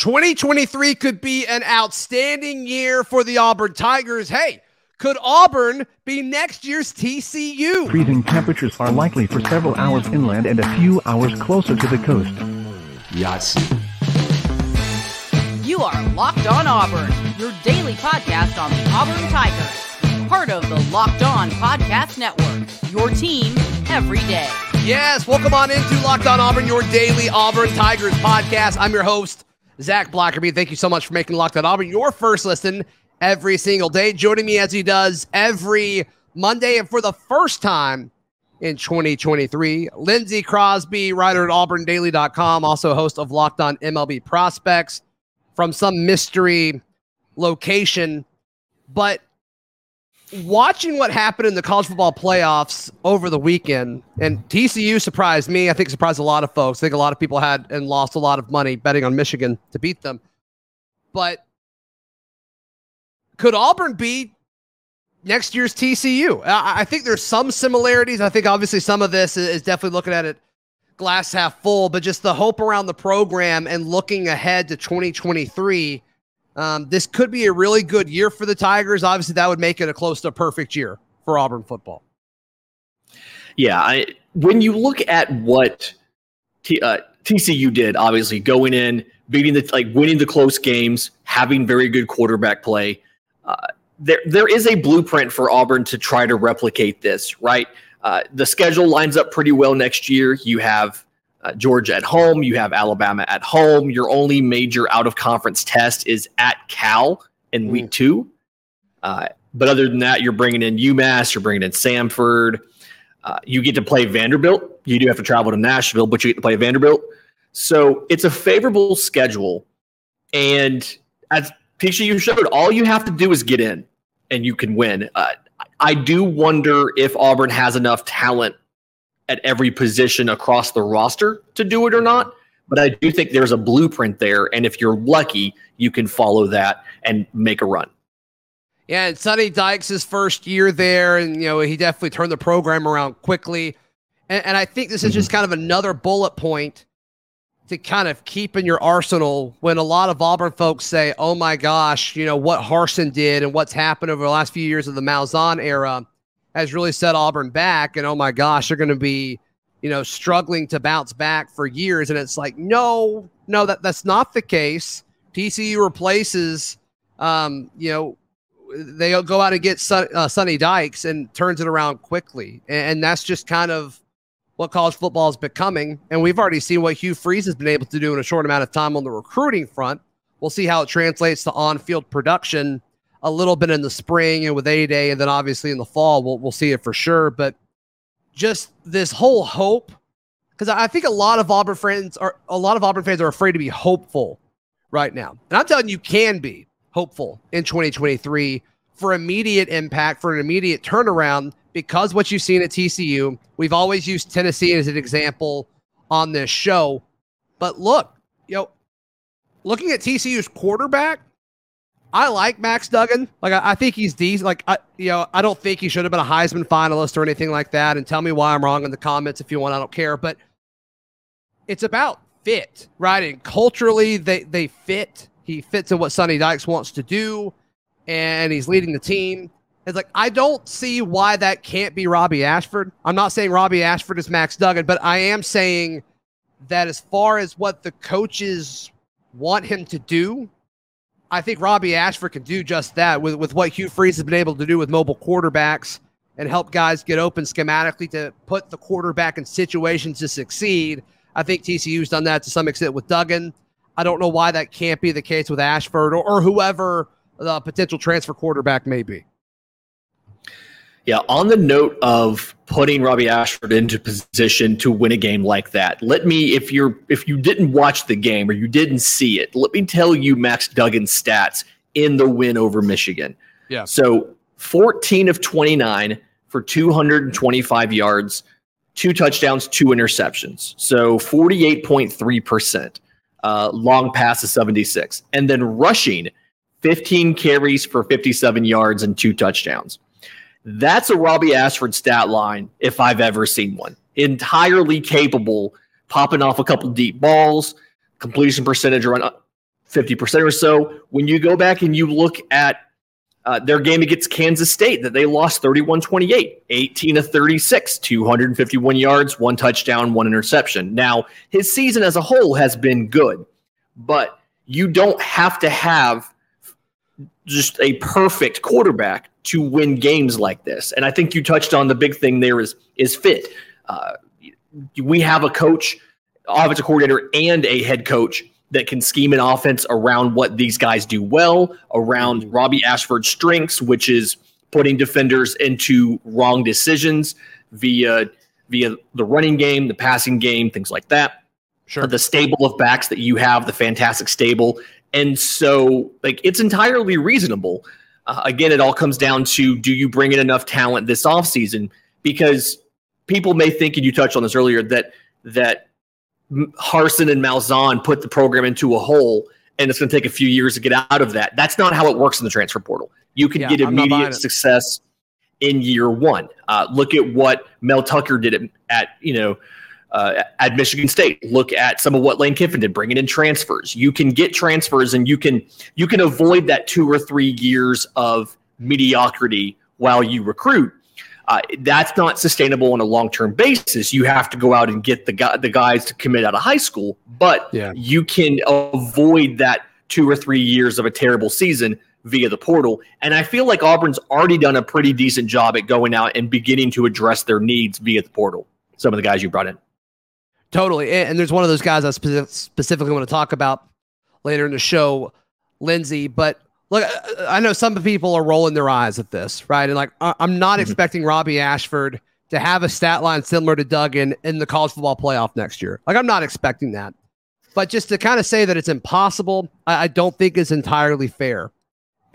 2023 could be an outstanding year for the Auburn Tigers. Hey, could Auburn be next year's TCU? Freezing temperatures are likely for several hours inland and a few hours closer to the coast. Yes. You are Locked On Auburn, your daily podcast on the Auburn Tigers. Part of the Locked On Podcast Network, your team every day. Yes, welcome on into Locked On Auburn, your daily Auburn Tigers podcast. I'm your host, Zach Blackerby. Thank you so much for making Locked On Auburn your first listen every single day. Joining me as he does every Monday and for the first time in 2023, Lindsey Crosby, writer at auburndaily.com, also host of Locked On MLB Prospects from some mystery location. But watching what happened in the college football playoffs over the weekend, and TCU surprised me. I think surprised a lot of folks. I think a lot of people had and lost a lot of money betting on Michigan to beat them. But could Auburn be next year's TCU? I, I think there's some similarities. I think obviously some of this is, is definitely looking at it glass half full, but just the hope around the program and looking ahead to 2023 um, this could be a really good year for the Tigers. Obviously, that would make it a close to perfect year for Auburn football. Yeah, I, when you look at what T, uh, TCU did, obviously going in, beating the like winning the close games, having very good quarterback play. Uh, there, there is a blueprint for Auburn to try to replicate this, right? Uh, the schedule lines up pretty well next year. You have uh, Georgia at home. You have Alabama at home. Your only major out of conference test is at Cal in week mm. two. Uh, but other than that, you're bringing in UMass, you're bringing in Samford. Uh, you get to play Vanderbilt. You do have to travel to Nashville, but you get to play Vanderbilt. So it's a favorable schedule. And as TCU showed, all you have to do is get in and you can win. Uh, I do wonder if Auburn has enough talent at every position across the roster to do it or not. But I do think there's a blueprint there. And if you're lucky, you can follow that and make a run. Yeah, and Sonny Dykes' first year there, and you know, he definitely turned the program around quickly. And, and I think this is just mm-hmm. kind of another bullet point to kind of keep in your arsenal when a lot of Auburn folks say, oh my gosh, you know, what Harsin did and what's happened over the last few years of the Malzahn era has really set Auburn back. And oh my gosh, they're going to be, you know, struggling to bounce back for years. And it's like, no, no, that that's not the case. TCU replaces, um, you know, they go out and get Son, uh, Sonny Dykes and turns it around quickly. And, and that's just kind of what college football is becoming. And we've already seen what Hugh Freeze has been able to do in a short amount of time on the recruiting front. We'll see how it translates to on field production a little bit in the spring and with A Day, and then obviously in the fall, we'll we'll see it for sure. But just this whole hope, because I think a lot of Auburn fans are a lot of Auburn fans are afraid to be hopeful right now, and I'm telling you, can be hopeful in 2023 for immediate impact, for an immediate turnaround, because what you've seen at TCU, we've always used Tennessee as an example on this show. But look, you know, looking at TCU's quarterback, I like Max Duggan. Like I, I, think he's decent. Like I, you know, I don't think he should have been a Heisman finalist or anything like that. And tell me why I'm wrong in the comments if you want. I don't care. But it's about fit, right? And culturally, they they fit. He fits in what Sonny Dykes wants to do, and he's leading the team. It's like I don't see why that can't be Robbie Ashford. I'm not saying Robbie Ashford is Max Duggan, but I am saying that as far as what the coaches want him to do, I think Robbie Ashford can do just that with, with what Hugh Freeze has been able to do with mobile quarterbacks and help guys get open schematically to put the quarterback in situations to succeed. I think TCU's done that to some extent with Duggan. I don't know why that can't be the case with Ashford or, or whoever the potential transfer quarterback may be. Yeah, on the note of putting Robbie Ashford into position to win a game like that, let me if you're if you didn't watch the game or you didn't see it, let me tell you Max Duggan's stats in the win over Michigan. Yeah. So 14 of 29 for 225 yards, two touchdowns, two interceptions. So 48.3%. Uh, long pass of 76. And then rushing 15 carries for 57 yards and two touchdowns. That's a Robbie Ashford stat line if I've ever seen one. Entirely capable, popping off a couple deep balls, completion percentage around 50% or so. When you go back and you look at uh, their game against Kansas State, that they lost 31 28, 18 to 36, 251 yards, one touchdown, one interception. Now, his season as a whole has been good, but you don't have to have just a perfect quarterback to win games like this. And I think you touched on the big thing there is is fit. Uh, we have a coach, offensive coordinator, and a head coach that can scheme an offense around what these guys do well, around mm-hmm. Robbie Ashford's strengths, which is putting defenders into wrong decisions via via the running game, the passing game, things like that. Sure. The stable of backs that you have, the fantastic stable. And so, like, it's entirely reasonable. Uh, again, it all comes down to do you bring in enough talent this offseason? Because people may think, and you touched on this earlier, that that Harsin and Malzahn put the program into a hole and it's going to take a few years to get out of that. That's not how it works in the transfer portal. You can yeah, get immediate success in year one. Uh, look at what Mel Tucker did at, at you know uh, at Michigan State. Look at some of what Lane Kiffin did, bringing in transfers. You can get transfers, and you can you can avoid that two or three years of mediocrity while you recruit. Uh, that's not sustainable on a long term basis. You have to go out and get the guy, the guys to commit out of high school, but yeah. you can avoid that two or three years of a terrible season via the portal. And I feel like Auburn's already done a pretty decent job at going out and beginning to address their needs via the portal. Some of the guys you brought in. Totally. And there's one of those guys I specifically want to talk about later in the show, Lindsay. But look, I know some people are rolling their eyes at this, right? And like, I'm not mm-hmm. expecting Robbie Ashford to have a stat line similar to Duggan in the college football playoff next year. Like, I'm not expecting that. But just to kind of say that it's impossible, I, I don't think is entirely fair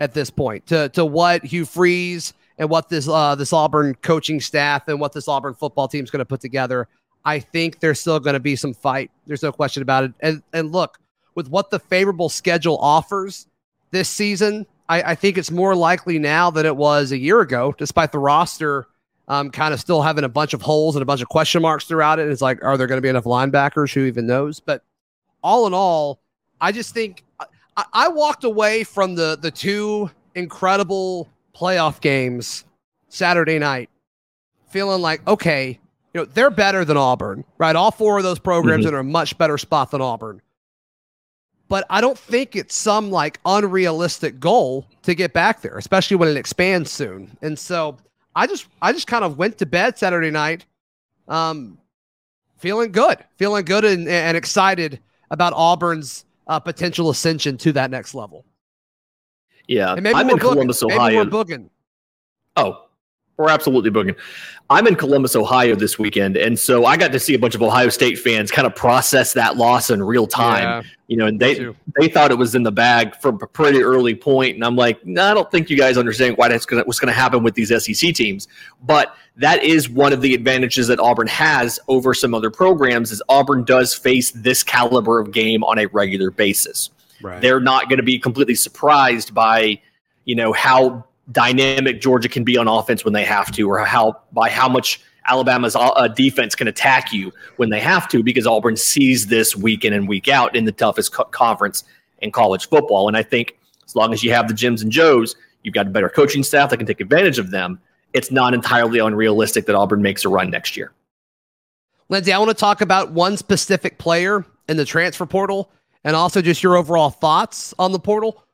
at this point to to what Hugh Freeze and what this uh, this Auburn coaching staff and what this Auburn football team is going to put together. I think there's still going to be some fight. There's no question about it. And and look, with what the favorable schedule offers this season, I, I think it's more likely now than it was a year ago, despite the roster um, kind of still having a bunch of holes and a bunch of question marks throughout it. It's like, are there going to be enough linebackers? Who even knows? But all in all, I just think I, I walked away from the the two incredible playoff games Saturday night feeling like, okay, you know, they're better than Auburn, right? All four of those programs mm-hmm. are in a much better spot than Auburn. But I don't think it's some like unrealistic goal to get back there, especially when it expands soon. And so I just I just kind of went to bed Saturday night, um, feeling good, feeling good and, and excited about Auburn's uh, potential ascension to that next level. Yeah, and maybe I'm in Columbus, Ohio. Maybe we're. Oh, we're absolutely booking. I'm in Columbus, Ohio this weekend, and so I got to see a bunch of Ohio State fans kind of process that loss in real time. Yeah, you know, and they they thought it was in the bag from a pretty early point, and I'm like, no, I don't think you guys understand why that's gonna, what's going to happen with these SEC teams. But that is one of the advantages that Auburn has over some other programs is Auburn does face this caliber of game on a regular basis. Right. They're not going to be completely surprised by you know how dynamic Georgia can be on offense when they have to, or how by how much Alabama's uh, defense can attack you when they have to, because Auburn sees this week in and week out in the toughest co- conference in college football. And I think as long as you have the Jims and Joes, you've got a better coaching staff that can take advantage of them. It's not entirely unrealistic that Auburn makes a run next year. Lindsay, I want to talk about one specific player in the transfer portal and also just your overall thoughts on the portal.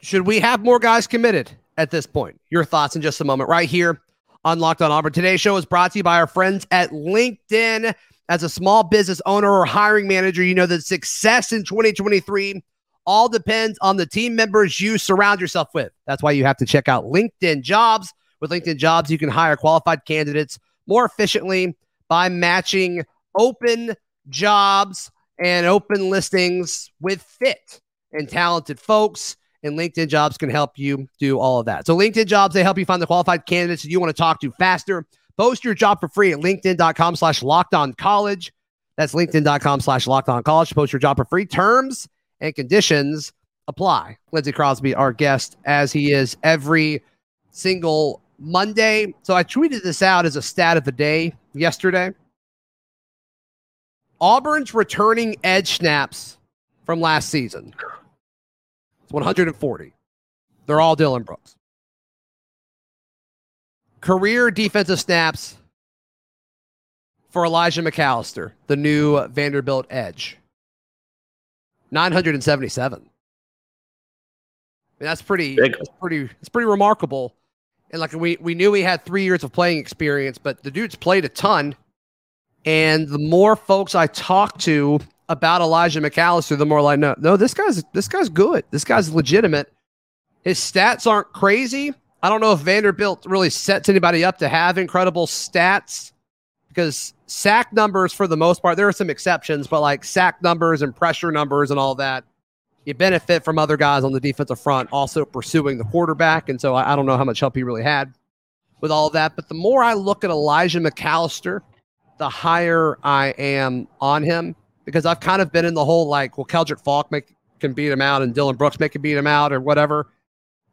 Should we have more guys committed? At this point. Your thoughts in just a moment, right here on Locked on Auburn. Today's show is brought to you by our friends at LinkedIn. As a small business owner or hiring manager, you know that success in 2023 all depends on the team members you surround yourself with. That's why you have to check out LinkedIn Jobs. With LinkedIn Jobs, you can hire qualified candidates more efficiently by matching open jobs and open listings with fit and talented folks and LinkedIn jobs can help you do all of that. So LinkedIn jobs, they help you find the qualified candidates that you want to talk to faster. Post your job for free at LinkedIn.com slash locked on college. That's LinkedIn.com slash locked on college. Post your job for free. Terms and conditions apply. Lindsey Crosby, our guest, as he is every single Monday. So I tweeted this out as a stat of the day yesterday. Auburn's returning edge snaps from last season It's 140. They're all Dylan Brooks. Career defensive snaps for Elijah McAllister, the new Vanderbilt edge. 977. I mean, that's pretty that's pretty it's pretty remarkable. And like we we knew he had 3 years of playing experience, but the dude's played a ton. And the more folks I talk to about Elijah McAllister, the more like no, no, this guy's this guy's good. This guy's legitimate. His stats aren't crazy. I don't know if Vanderbilt really sets anybody up to have incredible stats because sack numbers, for the most part, there are some exceptions, but like sack numbers and pressure numbers and all that, you benefit from other guys on the defensive front also pursuing the quarterback. And so I, I don't know how much help he really had with all that. But the more I look at Elijah McAllister, the higher I am on him because I've kind of been in the whole like, well, Keldric Faulk make, can beat him out and Dylan Brooks make him beat him out or whatever.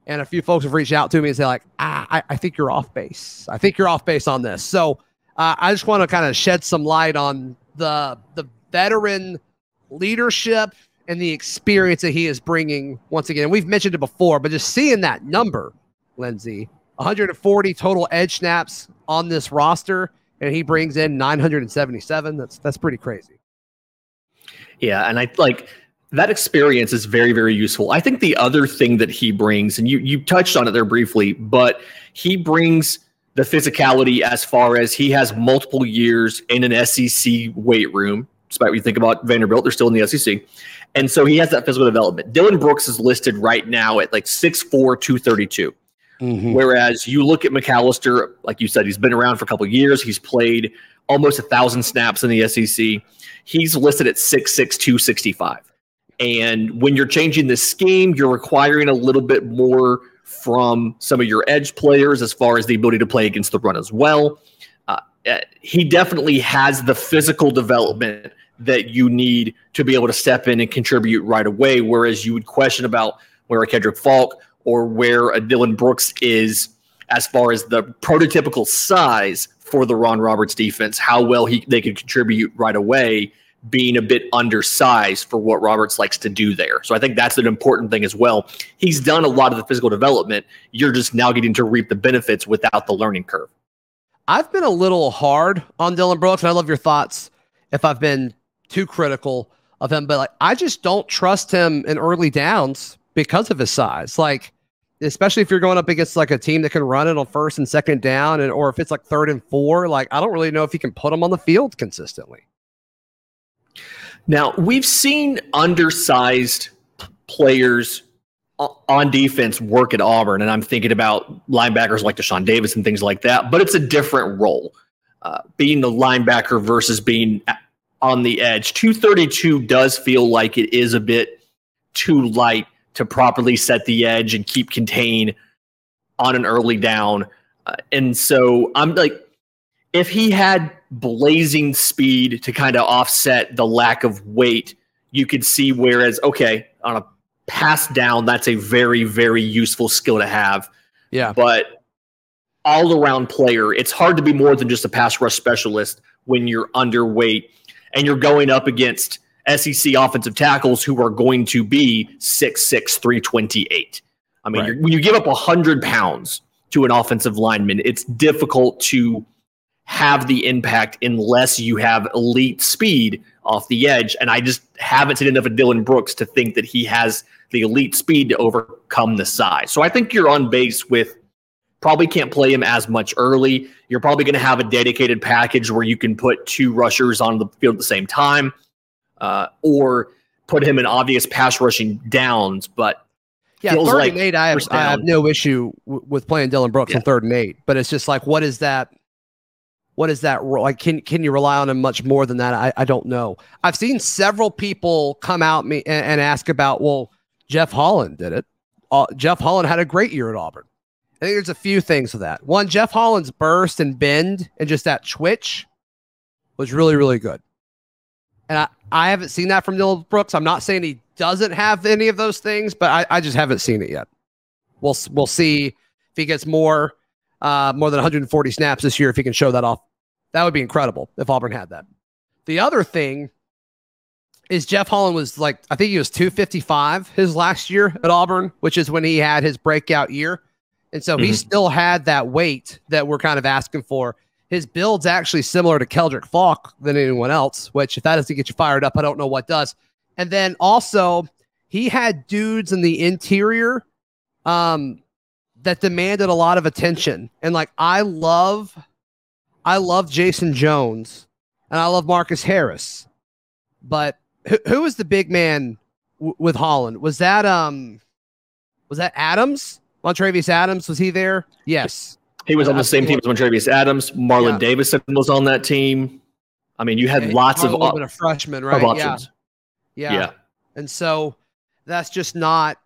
And a few folks have reached out to me and say like, ah, I, I think you're off base. I think you're off base on this. So uh, I just want to kind of shed some light on the the veteran leadership and the experience that he is bringing. Once again, we've mentioned it before, but just seeing that number, Lindsay, 140 total edge snaps on this roster, and he brings in 977. That's that's pretty crazy. Yeah, and I like that experience is very very useful. I think the other thing that he brings and you you touched on it there briefly, but he brings the physicality as far as he has multiple years in an SEC weight room. Despite what you think about Vanderbilt, they're still in the SEC. And so he has that physical development. Dylan Brooks is listed right now at like 6'4, 232. Mm-hmm. Whereas you look at McAllister, like you said, he's been around for a couple of years. He's played almost a thousand snaps in the SEC. He's listed at 6'6, 265. And when you're changing the scheme, you're requiring a little bit more from some of your edge players as far as the ability to play against the run as well. Uh, uh, he definitely has the physical development that you need to be able to step in and contribute right away. Whereas you would question about where a Keldric Faulk or where a Dylan Brooks is as far as the prototypical size for the Ron Roberts defense, how well he they could contribute right away, being a bit undersized for what Roberts likes to do there. So I think that's an important thing as well. He's done a lot of the physical development. You're just now getting to reap the benefits without the learning curve. I've been a little hard on Dylan Brooks, and I love your thoughts if I've been too critical of him, but like I just don't trust him in early downs because of his size. Like, especially if you're going up against like a team that can run it on first and second down, and or if it's like third and four, like I don't really know if you can put them on the field consistently. Now, we've seen undersized players on defense work at Auburn, and I'm thinking about linebackers like Deshaun Davis and things like that, but it's a different role. Uh, being the linebacker versus being on the edge. 232 does feel like it is a bit too light to properly set the edge and keep contained on an early down. Uh, and so I'm like, if he had blazing speed to kind of offset the lack of weight, you could see whereas, okay, on a pass down, that's a very, very useful skill to have. Yeah. But all around player, it's hard to be more than just a pass rush specialist when you're underweight and you're going up against SEC offensive tackles who are going to be 6'6, 328. I mean, Right. when you give up 100 pounds to an offensive lineman, it's difficult to have the impact unless you have elite speed off the edge. And I just haven't seen enough of Dylan Brooks to think that he has the elite speed to overcome the size. So I think you're on base with probably can't play him as much early. You're probably going to have a dedicated package where you can put two rushers on the field at the same time uh, or put him in obvious pass rushing downs. But Yeah, third like and eight. I have, I have no issue w- with playing Dylan Brooks Yeah. on third and eight, but it's just like, what is that? What is that? Like, can can you rely on him much more than that? I, I don't know. I've seen several people come out me and, and ask about, well, Jeff Holland did it. Uh, Jeff Holland had a great year at Auburn. I think there's a few things with that. One, Jeff Holland's burst and bend and just that twitch was really, really good. And I, I haven't seen that from Dylan Brooks. I'm not saying he doesn't have any of those things, but I, I just haven't seen it yet. We'll we'll see if he gets more uh, more than 140 snaps this year. If he can show that off, that would be incredible if Auburn had that. The other thing is Jeff Holland was like I think he was 255 his last year at Auburn, which is when he had his breakout year. And so mm-hmm. he still had that weight that we're kind of asking for. His build's actually similar to Keldric Faulk than anyone else, which if that doesn't get you fired up, I don't know what does. And then also he had dudes in the interior um that demanded a lot of attention. And like I love I love Jayson Jones and I love Marcus Harris. But who, was the big man w- with Holland? Was that um was that Adams? Montravius Adams was he there? Yes. He was on the same team as Montravius Adams. Marlon yeah. Davidson was on that team. I mean, you had lots of a freshman, right? Yeah. yeah. Yeah. And so that's just not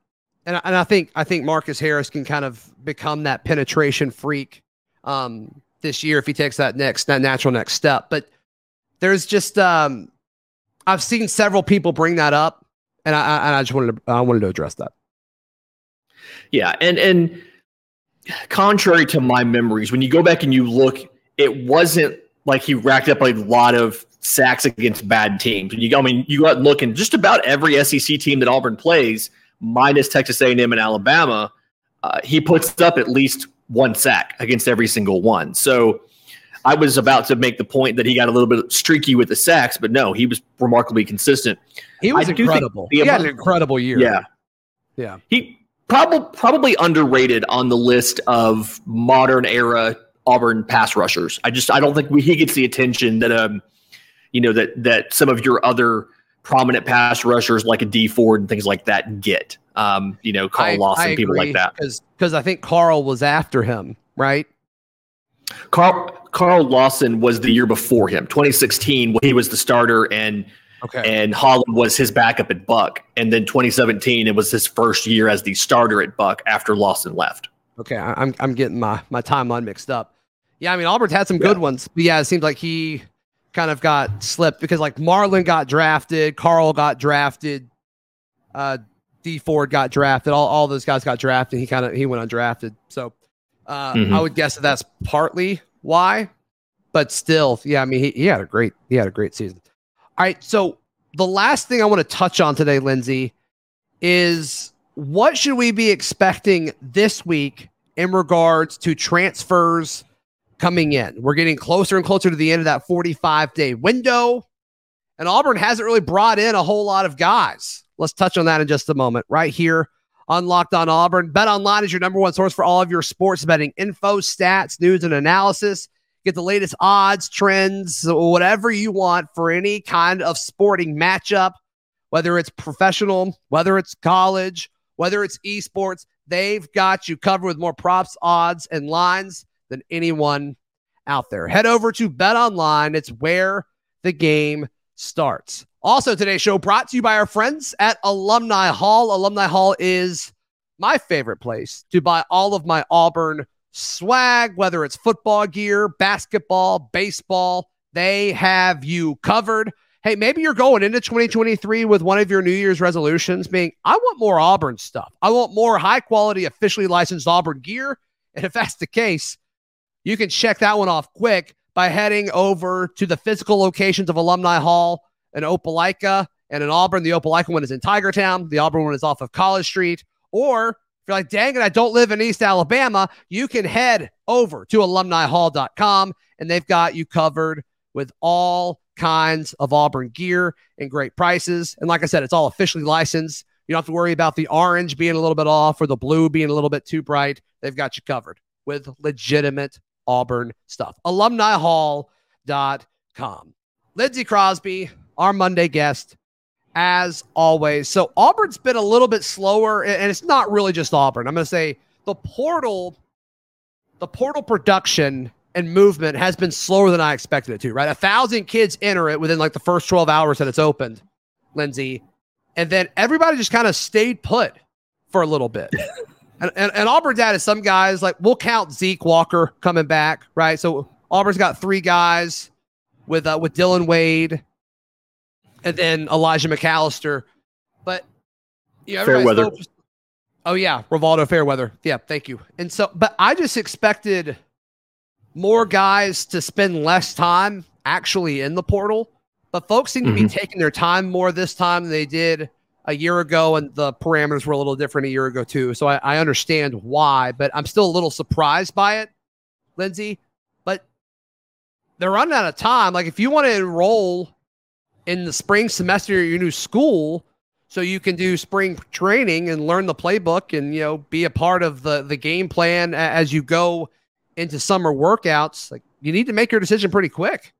and, and I think I think Marcus Harris can kind of become that penetration freak um, this year if he takes that next that natural next step. But there's just um, I've seen several people bring that up, and I, and I just wanted to I wanted to address that. Yeah, and and contrary to my memories, when you go back and you look, it wasn't like he racked up a lot of sacks against bad teams. You, I mean, you go out and look, and just about every SEC team that Auburn plays, minus Texas A&M and Alabama, uh, he puts up at least one sack against every single one. So I was about to make the point that he got a little bit streaky with the sacks, but no, he was remarkably consistent. He was I incredible. He had an incredible year. Yeah, yeah. He probably probably underrated on the list of modern era Auburn pass rushers. I just I don't think we, he gets the attention that um you know that that some of your other prominent pass rushers like a Dee Ford and things like that get. Um, you know, Carl I, Lawson, I people like that. Because because I think Carl was after him, right? Carl Carl Lawson was the year before him, 2016, when he was the starter and okay. and Holland was his backup at Buck. And then 2017, it was his first year as the starter at Buck after Lawson left. Okay, I'm I'm getting my my timeline mixed up. Yeah, I mean Auburn's had some good yeah. ones, but yeah, it seems like he kind of got slipped because like Marlon got drafted, Carl got drafted, uh, Dee Ford got drafted, all, all those guys got drafted. He kind of he went undrafted. So uh, mm-hmm. I would guess that that's partly why, but still, yeah, I mean he, he had a great he had a great season. All right, so the last thing I want to touch on today, Lindsay, is what should we be expecting this week in regards to transfers coming in. We're getting closer and closer to the end of that 45 day window. And Auburn hasn't really brought in a whole lot of guys. Let's touch on that in just a moment. Right here on Locked On Auburn. BetOnline is your number one source for all of your sports betting info, stats, news, and analysis. Get the latest odds, trends, whatever you want for any kind of sporting matchup, whether it's professional, whether it's college, whether it's esports. They've got you covered with more props, odds, and lines than anyone out there. Head over to BetOnline. It's where the game starts. Also, today's show brought to you by our friends at Alumni Hall. Alumni Hall is my favorite place to buy all of my Auburn swag, whether it's football gear, basketball, baseball. They have you covered. Hey, maybe you're going into 2023 with one of your New Year's resolutions being, I want more Auburn stuff. I want more high quality, officially licensed Auburn gear. And if that's the case, you can check that one off quick by heading over to the physical locations of Alumni Hall in Opelika and in Auburn. The Opelika one is in Tigertown. The Auburn one is off of College Street. Or if you're like, dang it, I don't live in East Alabama, you can head over to alumnihall.com and they've got you covered with all kinds of Auburn gear and great prices. And like I said, it's all officially licensed. You don't have to worry about the orange being a little bit off or the blue being a little bit too bright. They've got you covered with legitimate Auburn stuff. AlumniHall.com. Lindsey Crosby, our Monday guest, as always. So Auburn's been a little bit slower, and it's not really just Auburn. I'm going to say the portal, the portal production and movement has been slower than I expected it to. Right, a thousand kids enter it within like the first 12 hours that it's opened, Lindsay, and then everybody just kind of stayed put for a little bit. And, and, and Auburn's added some guys like we'll count Zeke Walker coming back, right? So Auburn's got three guys with uh, with Dillon Wade and then Elijah McAllister. But you know, Fairweather. Focused, oh yeah, Rivaldo Fairweather. Yeah, thank you. And so, but I just expected more guys to spend less time actually in the portal but folks seem to be mm-hmm. taking their time more this time than they did a year ago, and the parameters were a little different a year ago too. So I, I understand why, but I'm still a little surprised by it, Lindsay. But they're running out of time. Like if you want to enroll in the spring semester of your new school, so you can do spring training and learn the playbook and you know be a part of the the game plan as you go into summer workouts. Like you need to make your decision pretty quick.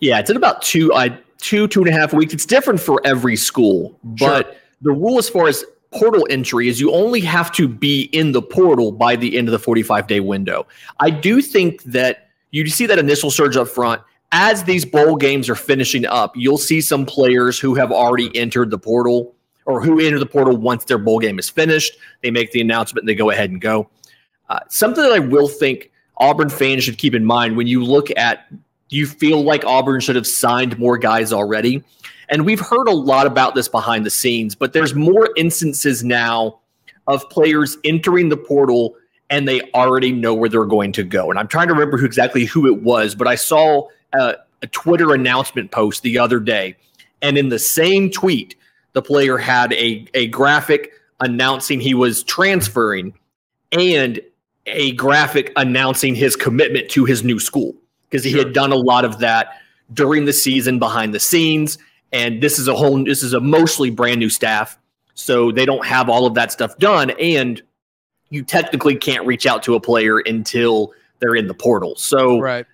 Yeah, it's in about two, uh, two, two and a half weeks. It's different for every school, but Sure. the rule as far as portal entry is you only have to be in the portal by the end of the 45 day window. I do think that you see that initial surge up front. As these bowl games are finishing up, you'll see some players who have already entered the portal or who enter the portal once their bowl game is finished. They make the announcement and they go ahead and go. Uh, something that I will think Auburn fans should keep in mind when you look at you feel like Auburn should have signed more guys already. And we've heard a lot about this behind the scenes, but there's more instances now of players entering the portal and they already know where they're going to go. And I'm trying to remember who exactly who it was, but I saw a, a Twitter announcement post the other day. And in the same tweet, the player had a, a graphic announcing he was transferring and a graphic announcing his commitment to his new school. Because he had done a lot of that during the season behind the scenes. And this is a whole this is a mostly brand new staff. So they don't have all of that stuff done. And you technically can't reach out to a player until they're in the portal. So Right.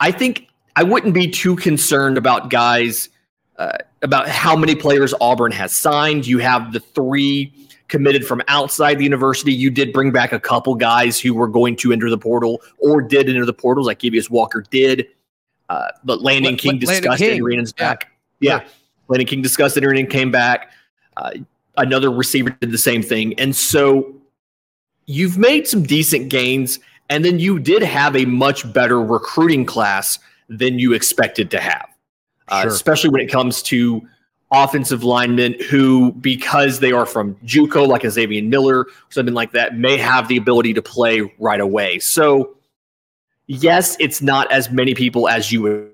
I think I wouldn't be too concerned about guys uh, about how many players Auburn has signed. You have the three committed from outside the university. You did bring back a couple guys who were going to enter the portal or did enter the portals, like Kevius Walker did. Uh, but Landon La- King La- Landon discussed King. it. Reenan's Yeah. back. Yeah. Landon King discussed it. and came back. Uh, another receiver did the same thing. And so you've made some decent gains. And then you did have a much better recruiting class than you expected to have, uh, Sure. especially when it comes to offensive linemen who, because they are from JUCO, like a Xavier Miller, or something like that, may have the ability to play right away. So, yes, it's not as many people as you would.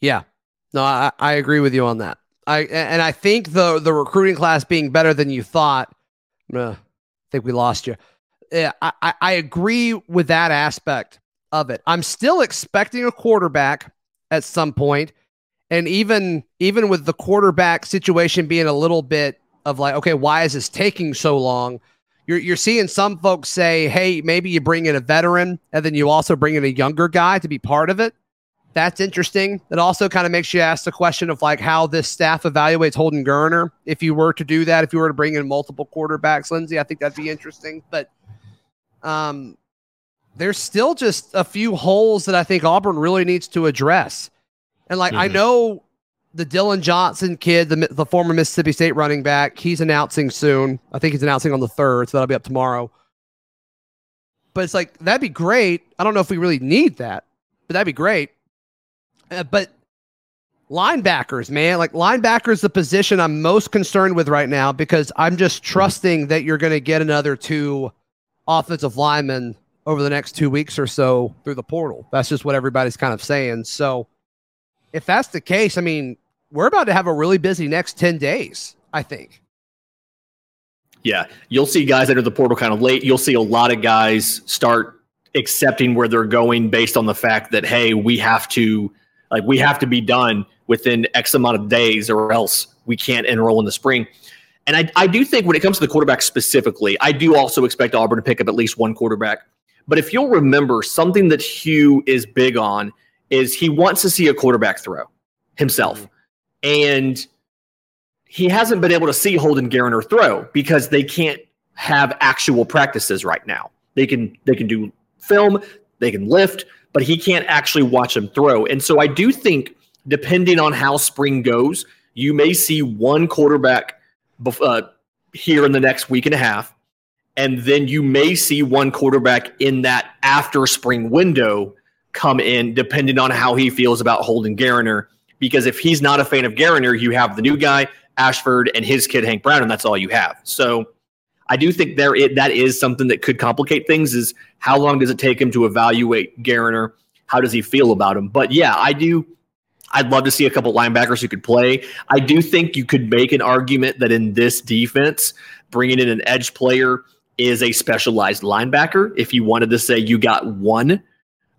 Yeah. No, I, I agree with you on that. I and I think the the recruiting class being better than you thought. I think we lost you. Yeah, I I agree with that aspect of it. I'm still expecting a quarterback at some point, and even even with the quarterback situation being a little bit of like, okay, why is this taking so long? You're you're seeing some folks say, hey, maybe you bring in a veteran, and then you also bring in a younger guy to be part of it that's interesting. It also kind of makes you ask the question of like how this staff evaluates Holden Geriner. If you were to do that, if you were to bring in multiple quarterbacks, Lindsay, I think that'd be interesting. But um, there's still just a few holes that I think Auburn really needs to address. And like I Mhm. know the Dillon Johnson kid, the the former Mississippi State running back, he's announcing soon. I think he's announcing on the third, so that'll be up tomorrow. But it's like that'd be great. I don't know if we really need that, but that'd be great. Uh, but linebackers, man, like linebackers, the position I'm most concerned with right now because I'm just trusting that you're going to get another two offensive linemen over the next two weeks or so through the portal. That's just what everybody's kind of saying. So if that's the case, I mean, we're about to have a really busy next 10 days, I think. Yeah, you'll see guys enter the portal kind of late. You'll see a lot of guys start accepting where they're going based on the fact that hey, we have to like we have to be done within X amount of days, or else we can't enroll in the spring. And I, I do think when it comes to the quarterback specifically, I do also expect Auburn to pick up at least one quarterback. But if you'll remember, something that Hugh is big on is he wants to see a quarterback throw himself. Mm-hmm. And he hasn't been able to see Holden Geriner throw because they can't have actual practices right now. They can they can do film, they can lift, but he can't actually watch him throw. And so I do think depending on how spring goes, you may see one quarterback uh, here in the next week and a half, and then you may see one quarterback in that after spring window come in, depending on how he feels about Holden Geriner. Because if he's not a fan of Geriner, you have the new guy, Ashford, and his kid Hank Brown, and that's all you have. So I do think there it, that is something that could complicate things. Is how long does it take him to evaluate Geriner? How does he feel about him? But yeah, I do. I'd love to see a couple linebackers who could play. I do think you could make an argument that in this defense, bringing in an edge player is a specialized linebacker. If you wanted to say you got one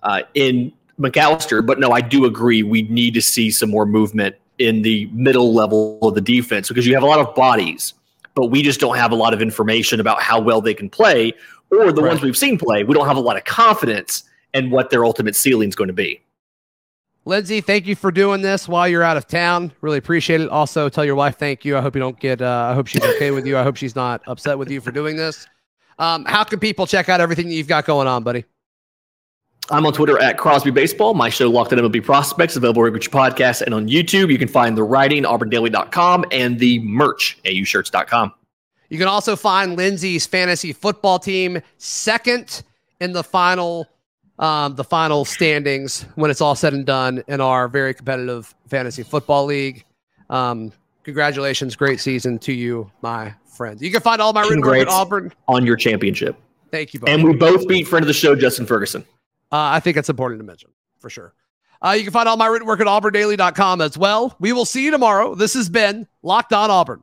uh, in McAllister, but no, I do agree. We need to see some more movement in the middle level of the defense because you have a lot of bodies, but we just don't have a lot of information about how well they can play, or the right. ones we've seen play. We don't have a lot of confidence in what their ultimate ceiling is going to be. Lindsay, thank you for doing this while you're out of town. Really appreciate it. Also, tell your wife thank you. I hope you don't get. Uh, I hope she's okay with you. I hope she's not upset with you for doing this. Um, how can people check out everything that you've got going on, buddy? I'm on Twitter at Crosby Baseball. My show, Locked on MLB Prospects, available wherever you podcast and on YouTube. You can find the writing, auburndaily.com, and the merch, aushirts.com. You can also find Lindsay's fantasy football team second in the final um, the final standings when it's all said and done in our very competitive fantasy football league. Um, congratulations, great season to you, my friend. You can find all my work at Auburn on your championship. Thank you, both. And we both beat friend of the show, Justin Ferguson. Uh, I think it's important to mention for sure. Uh, you can find all my written work at auburndaily.com as well. We will see you tomorrow. This has been Locked On Auburn.